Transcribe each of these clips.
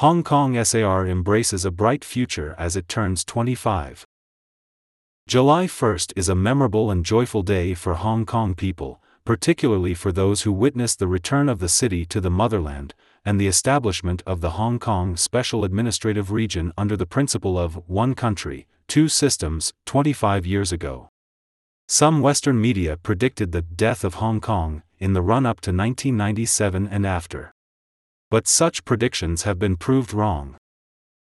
Hong Kong SAR embraces a bright future as it turns 25. July 1st is a memorable and joyful day for Hong Kong people, particularly for those who witnessed the return of the city to the motherland, and the establishment of the Hong Kong Special Administrative Region under the principle of one country, two systems, 25 years ago. Some Western media predicted the death of Hong Kong in the run up to 1997 and after. But such predictions have been proved wrong.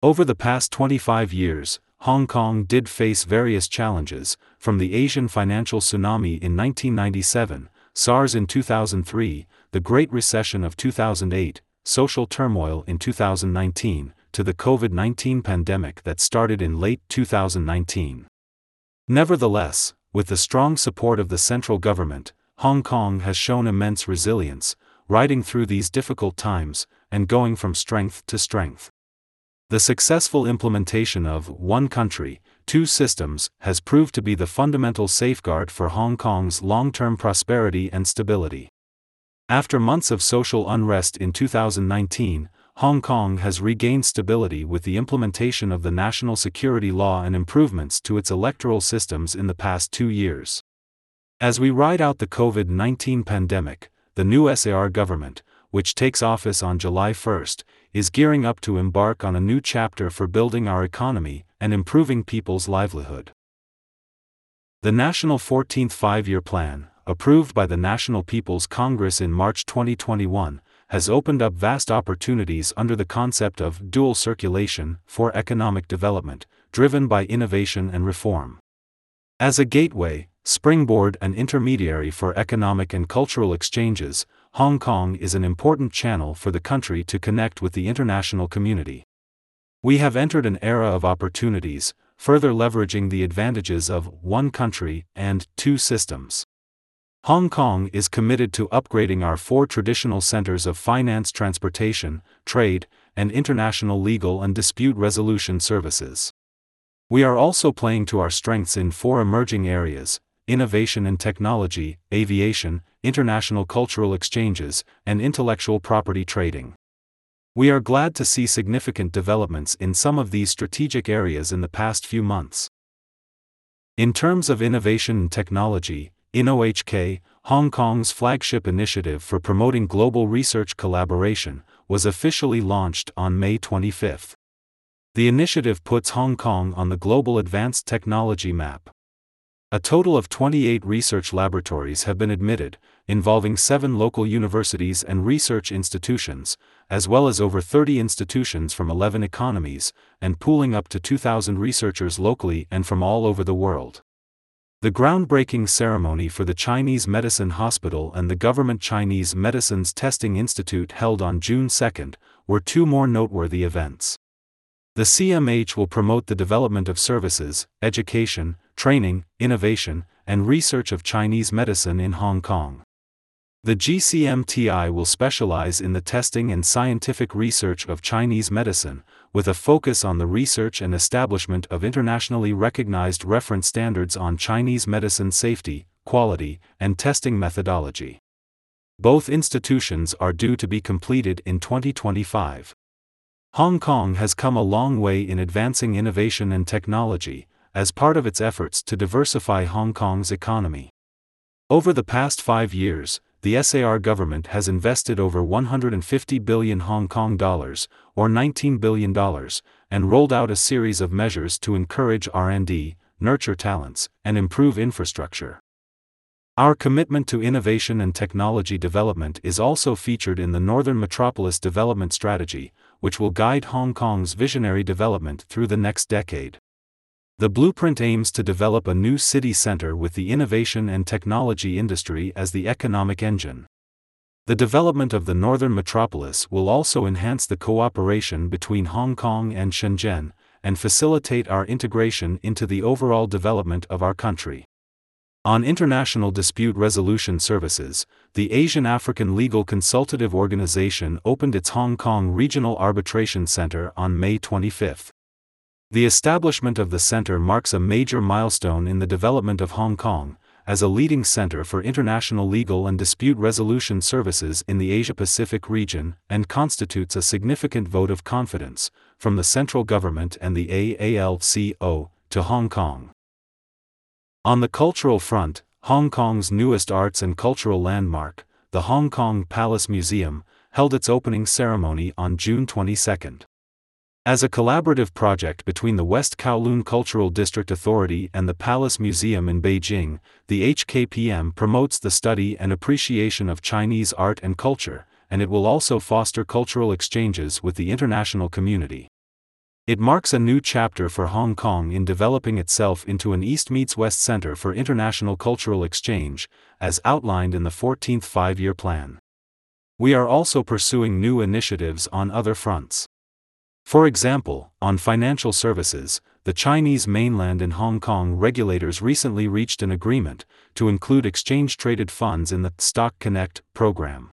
Over the past 25 years, Hong Kong did face various challenges, from the Asian financial tsunami in 1997, SARS in 2003, the Great Recession of 2008, social turmoil in 2019, to the COVID 19 pandemic that started in late 2019. Nevertheless, with the strong support of the central government, Hong Kong has shown immense resilience, riding through these difficult times, and going from strength to strength. The successful implementation of one country, two systems has proved to be the fundamental safeguard for Hong Kong's long term prosperity and stability. After months of social unrest in 2019, Hong Kong has regained stability with the implementation of the national security law and improvements to its electoral systems in the past two years. As we ride out the COVID 19 pandemic, the new SAR government, which takes office on July 1, is gearing up to embark on a new chapter for building our economy and improving people's livelihood. The National 14th Five Year Plan, approved by the National People's Congress in March 2021, has opened up vast opportunities under the concept of dual circulation for economic development, driven by innovation and reform. As a gateway, springboard, and intermediary for economic and cultural exchanges, Hong Kong is an important channel for the country to connect with the international community. We have entered an era of opportunities, further leveraging the advantages of one country and two systems. Hong Kong is committed to upgrading our four traditional centers of finance, transportation, trade, and international legal and dispute resolution services. We are also playing to our strengths in four emerging areas innovation and technology, aviation, international cultural exchanges, and intellectual property trading. We are glad to see significant developments in some of these strategic areas in the past few months. In terms of innovation and technology, InnoHK, Hong Kong's flagship initiative for promoting global research collaboration, was officially launched on May 25. The initiative puts Hong Kong on the global advanced technology map. A total of 28 research laboratories have been admitted, involving seven local universities and research institutions, as well as over 30 institutions from 11 economies, and pooling up to 2,000 researchers locally and from all over the world. The groundbreaking ceremony for the Chinese Medicine Hospital and the Government Chinese Medicines Testing Institute held on June 2 were two more noteworthy events. The CMH will promote the development of services, education, training, innovation, and research of Chinese medicine in Hong Kong. The GCMTI will specialize in the testing and scientific research of Chinese medicine, with a focus on the research and establishment of internationally recognized reference standards on Chinese medicine safety, quality, and testing methodology. Both institutions are due to be completed in 2025. Hong Kong has come a long way in advancing innovation and technology, as part of its efforts to diversify Hong Kong's economy. Over the past five years, the SAR government has invested over 150 billion Hong Kong dollars, or 19 billion dollars, and rolled out a series of measures to encourage R&D, nurture talents, and improve infrastructure. Our commitment to innovation and technology development is also featured in the Northern Metropolis Development Strategy, which will guide Hong Kong's visionary development through the next decade. The blueprint aims to develop a new city center with the innovation and technology industry as the economic engine. The development of the northern metropolis will also enhance the cooperation between Hong Kong and Shenzhen, and facilitate our integration into the overall development of our country. On international dispute resolution services, the Asian African Legal Consultative Organization opened its Hong Kong Regional Arbitration Center on May 25. The establishment of the center marks a major milestone in the development of Hong Kong, as a leading center for international legal and dispute resolution services in the Asia Pacific region and constitutes a significant vote of confidence from the central government and the AALCO to Hong Kong. On the cultural front, Hong Kong's newest arts and cultural landmark, the Hong Kong Palace Museum, held its opening ceremony on June 22. As a collaborative project between the West Kowloon Cultural District Authority and the Palace Museum in Beijing, the HKPM promotes the study and appreciation of Chinese art and culture, and it will also foster cultural exchanges with the international community. It marks a new chapter for Hong Kong in developing itself into an East meets West center for international cultural exchange, as outlined in the 14th Five Year Plan. We are also pursuing new initiatives on other fronts. For example, on financial services, the Chinese mainland and Hong Kong regulators recently reached an agreement to include exchange traded funds in the Stock Connect program.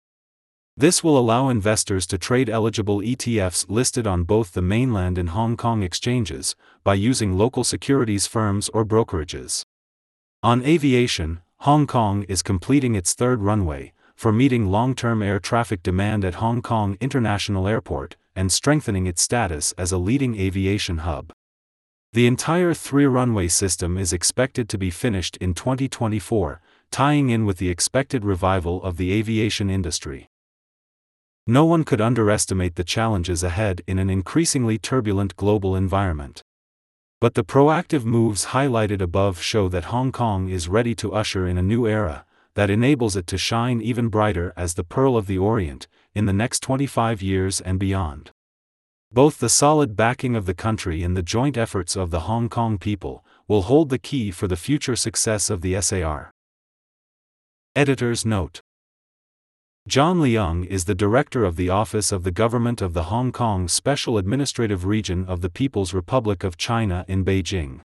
This will allow investors to trade eligible ETFs listed on both the mainland and Hong Kong exchanges by using local securities firms or brokerages. On aviation, Hong Kong is completing its third runway for meeting long term air traffic demand at Hong Kong International Airport and strengthening its status as a leading aviation hub. The entire three runway system is expected to be finished in 2024, tying in with the expected revival of the aviation industry. No one could underestimate the challenges ahead in an increasingly turbulent global environment. But the proactive moves highlighted above show that Hong Kong is ready to usher in a new era that enables it to shine even brighter as the Pearl of the Orient, in the next 25 years and beyond. Both the solid backing of the country and the joint efforts of the Hong Kong people will hold the key for the future success of the SAR. Editor's Note John Leung is the director of the Office of the Government of the Hong Kong Special Administrative Region of the People's Republic of China in Beijing.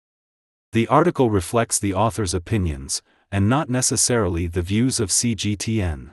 The article reflects the author's opinions, and not necessarily the views of CGTN.